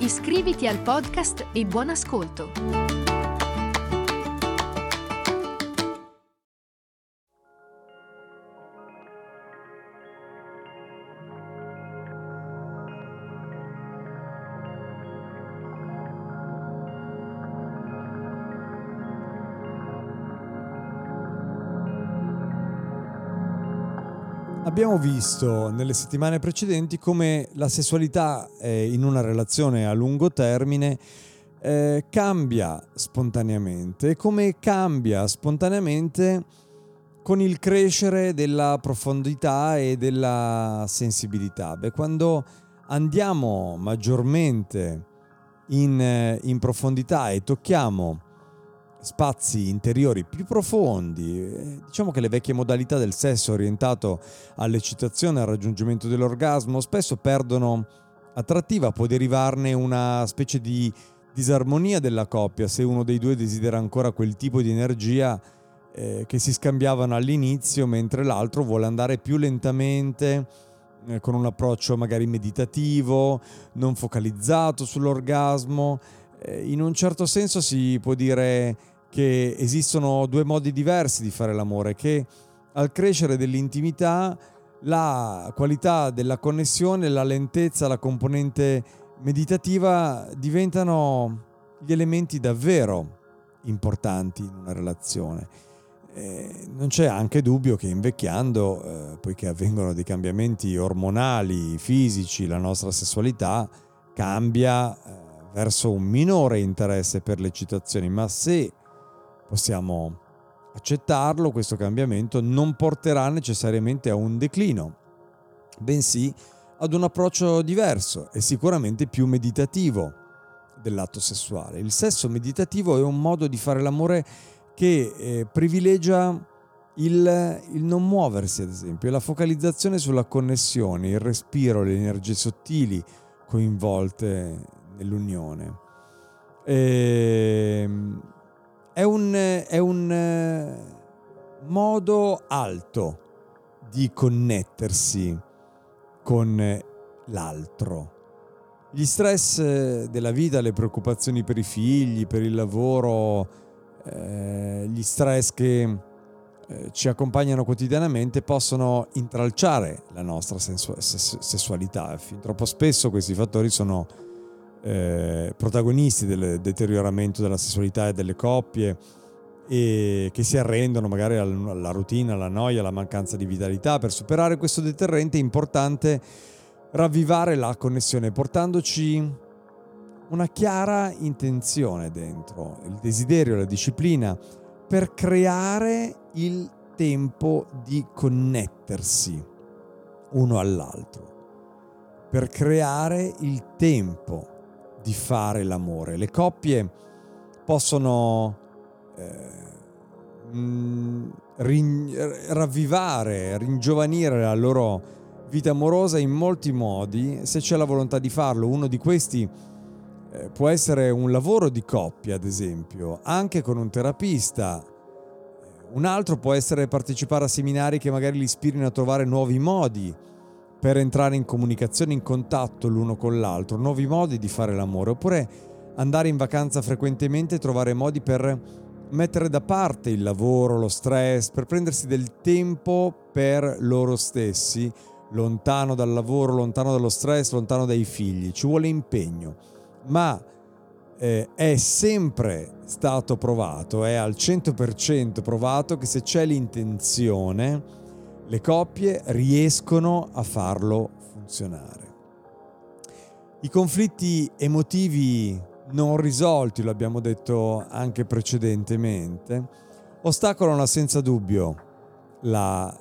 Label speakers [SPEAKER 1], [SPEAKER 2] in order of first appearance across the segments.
[SPEAKER 1] Iscriviti al podcast e buon ascolto!
[SPEAKER 2] Abbiamo visto nelle settimane precedenti come la sessualità eh, in una relazione a lungo termine eh, cambia spontaneamente e come cambia spontaneamente con il crescere della profondità e della sensibilità. Beh, quando andiamo maggiormente in, eh, in profondità e tocchiamo spazi interiori più profondi. Eh, diciamo che le vecchie modalità del sesso orientato all'eccitazione al raggiungimento dell'orgasmo spesso perdono attrattiva, può derivarne una specie di disarmonia della coppia se uno dei due desidera ancora quel tipo di energia eh, che si scambiavano all'inizio mentre l'altro vuole andare più lentamente eh, con un approccio magari meditativo, non focalizzato sull'orgasmo. Eh, in un certo senso si può dire che esistono due modi diversi di fare l'amore, che al crescere dell'intimità la qualità della connessione, la lentezza, la componente meditativa diventano gli elementi davvero importanti in una relazione. Eh, non c'è anche dubbio che invecchiando, eh, poiché avvengono dei cambiamenti ormonali, fisici, la nostra sessualità cambia eh, verso un minore interesse per le citazioni, ma se possiamo accettarlo, questo cambiamento non porterà necessariamente a un declino, bensì ad un approccio diverso e sicuramente più meditativo dell'atto sessuale. Il sesso meditativo è un modo di fare l'amore che eh, privilegia il, il, non muoversi, ad esempio, la focalizzazione sulla connessione, il respiro, le energie sottili coinvolte nell'unione. E, ehm, è un, è un eh, modo alto di connettersi con l'altro. Gli stress eh, della vita, le preoccupazioni per i figli, per il lavoro, eh, gli stress che eh, ci accompagnano quotidianamente possono intralciare la nostra sensu- sessualità. Fin troppo spesso questi fattori sono eh, protagonisti del deterioramento della sessualità e delle coppie e che si arrendono magari alla routine, alla noia, alla mancanza di vitalità. Per superare questo deterrente è importante ravvivare la connessione portandoci una chiara intenzione dentro, il desiderio, la disciplina per creare il tempo di connettersi uno all'altro, per creare il tempo di fare l'amore. Le coppie possono eh, mm, rin- ravvivare, ringiovanire la loro vita amorosa in molti modi se c'è la volontà di farlo. Uno di questi eh, può essere un lavoro di coppia, ad esempio, anche con un terapista. Un altro può essere partecipare a seminari che magari li ispirino a trovare nuovi modi per entrare in comunicazione, in contatto l'uno con l'altro, nuovi modi di fare l'amore, oppure andare in vacanza frequentemente e trovare modi per mettere da parte il lavoro, lo stress, per prendersi del tempo per loro stessi, lontano dal lavoro, lontano dallo stress, lontano dai figli. Ci vuole impegno, ma eh, è sempre stato provato, è al 100% provato che se c'è l'intenzione, le coppie riescono a farlo funzionare. I conflitti emotivi non risolti, lo abbiamo detto anche precedentemente, ostacolano senza dubbio la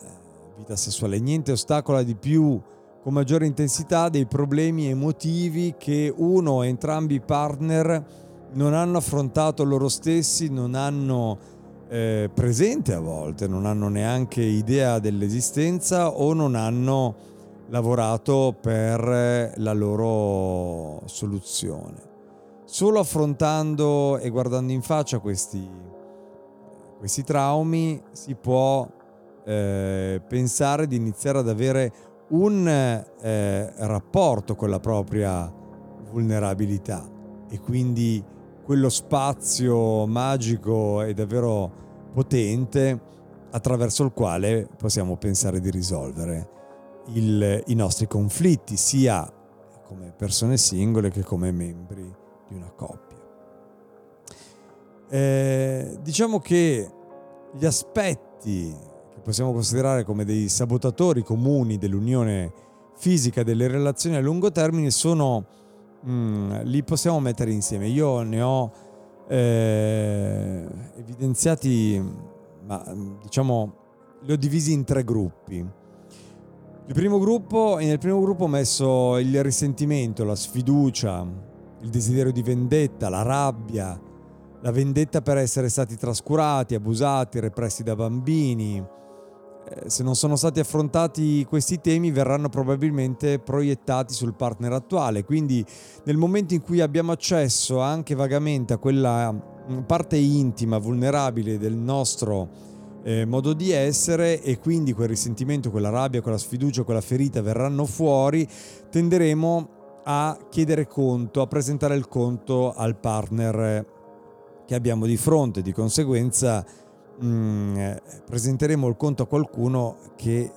[SPEAKER 2] vita sessuale. Niente ostacola di più con maggiore intensità dei problemi emotivi che uno o entrambi i partner non hanno affrontato loro stessi, non hanno eh, presente a volte, non hanno neanche idea dell'esistenza o non hanno lavorato per la loro soluzione. Solo affrontando e guardando in faccia questi, questi traumi si può eh, pensare di iniziare ad avere un eh, rapporto con la propria vulnerabilità e quindi quello spazio magico e davvero potente attraverso il quale possiamo pensare di risolvere il, i nostri conflitti, sia come persone singole che come membri di una coppia. Eh, diciamo che gli aspetti che possiamo considerare come dei sabotatori comuni dell'unione fisica delle relazioni a lungo termine sono mm, li possiamo mettere insieme. Io ne ho eh, evidenziati, ma diciamo, li ho divisi in tre gruppi. Il primo gruppo, nel primo gruppo ho messo il risentimento, la sfiducia, il desiderio di vendetta, la rabbia, la vendetta per essere stati trascurati, abusati, repressi da bambini, se non sono stati affrontati questi temi verranno probabilmente proiettati sul partner attuale. Quindi nel momento in cui abbiamo accesso anche vagamente a quella mm, parte intima, vulnerabile del nostro eh, modo di essere e quindi quel risentimento, quella rabbia, quella sfiducia, quella ferita verranno fuori, tenderemo a chiedere conto, a presentare il conto al partner che abbiamo di fronte. Di conseguenza mm, presenteremo il conto a qualcuno che eh,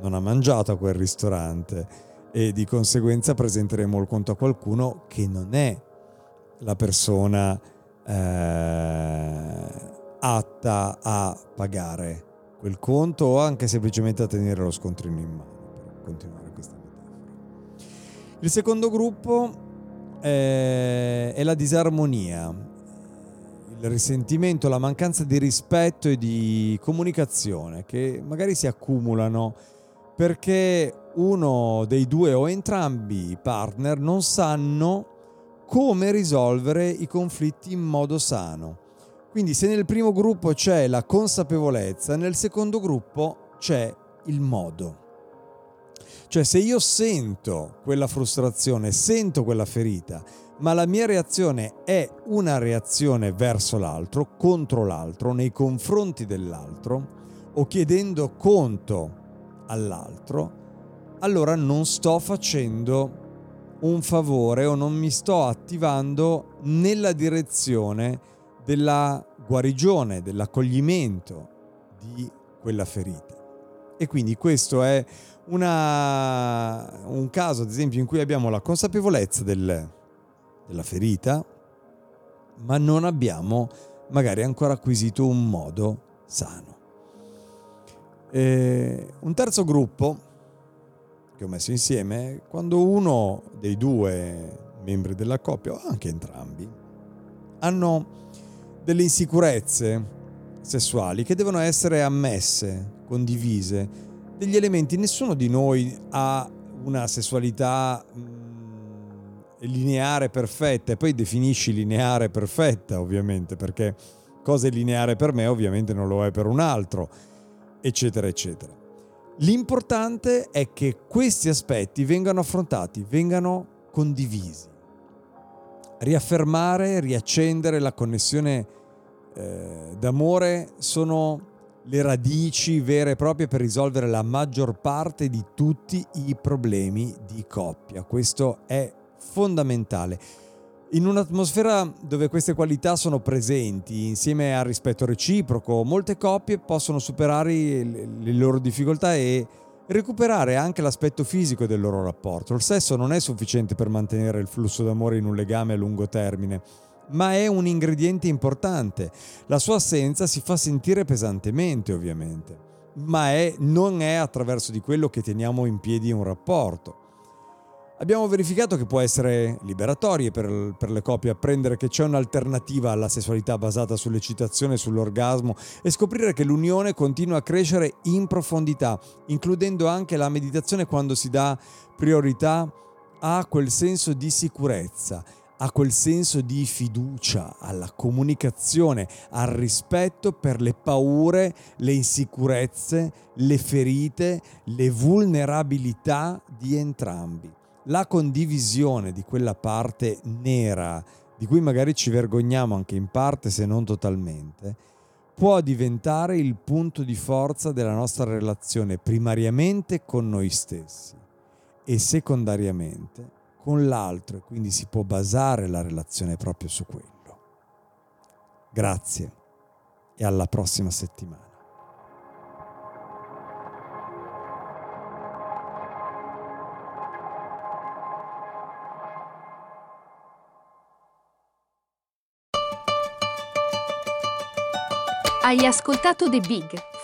[SPEAKER 2] non ha mangiato a quel ristorante e di conseguenza presenteremo il conto a qualcuno che non è la persona eh, atta a pagare quel conto o anche semplicemente a tenere lo scontrino in mano per continuare questa metafora. Il secondo gruppo è, è la disarmonia, il risentimento, la mancanza di rispetto e di comunicazione che magari si accumulano perché uno dei due o entrambi i partner non sanno come risolvere i conflitti in modo sano. Quindi se nel primo gruppo c'è la consapevolezza, nel secondo gruppo c'è il modo. Cioè se io sento quella frustrazione, sento quella ferita, ma la mia reazione è una reazione verso l'altro, contro l'altro, nei confronti dell'altro, o chiedendo conto all'altro, allora non sto facendo un favore o non mi sto attivando nella direzione della guarigione, dell'accoglimento di quella ferita. E quindi questo è una, un caso, ad esempio, in cui abbiamo la consapevolezza del, della ferita, ma non abbiamo magari ancora acquisito un modo sano. E un terzo gruppo che ho messo insieme quando uno dei due membri della coppia, o anche entrambi, hanno delle insicurezze sessuali che devono essere ammesse, condivise, degli elementi. Nessuno di noi ha una sessualità lineare perfetta e poi definisci lineare perfetta ovviamente perché cosa è lineare per me ovviamente non lo è per un altro eccetera eccetera. L'importante è che questi aspetti vengano affrontati, vengano condivisi. Riaffermare, riaccendere la connessione eh, d'amore sono le radici vere e proprie per risolvere la maggior parte di tutti i problemi di coppia. Questo è fondamentale. In un'atmosfera dove queste qualità sono presenti, insieme al rispetto reciproco, molte coppie possono superare le loro difficoltà e recuperare anche l'aspetto fisico del loro rapporto. Il sesso non è sufficiente per mantenere il flusso d'amore in un legame a lungo termine, ma è un ingrediente importante. La sua assenza si fa sentire pesantemente, ovviamente, ma è, non è attraverso di quello che teniamo in piedi un rapporto. Abbiamo verificato che può essere liberatorio per, per, le coppie apprendere che c'è un'alternativa alla sessualità basata sull'eccitazione e sull'orgasmo e scoprire che l'unione continua a crescere in profondità, includendo anche la meditazione quando si dà priorità a quel senso di sicurezza, a quel senso di fiducia, alla comunicazione, al rispetto per le paure, le insicurezze, le ferite, le vulnerabilità di entrambi. La condivisione di quella parte nera, di cui magari ci vergogniamo anche in parte se non totalmente, può diventare il punto di forza della nostra relazione primariamente con noi stessi e secondariamente con l'altro e quindi si può basare la relazione proprio su quello. Grazie e alla prossima settimana.
[SPEAKER 1] Hai ascoltato The Big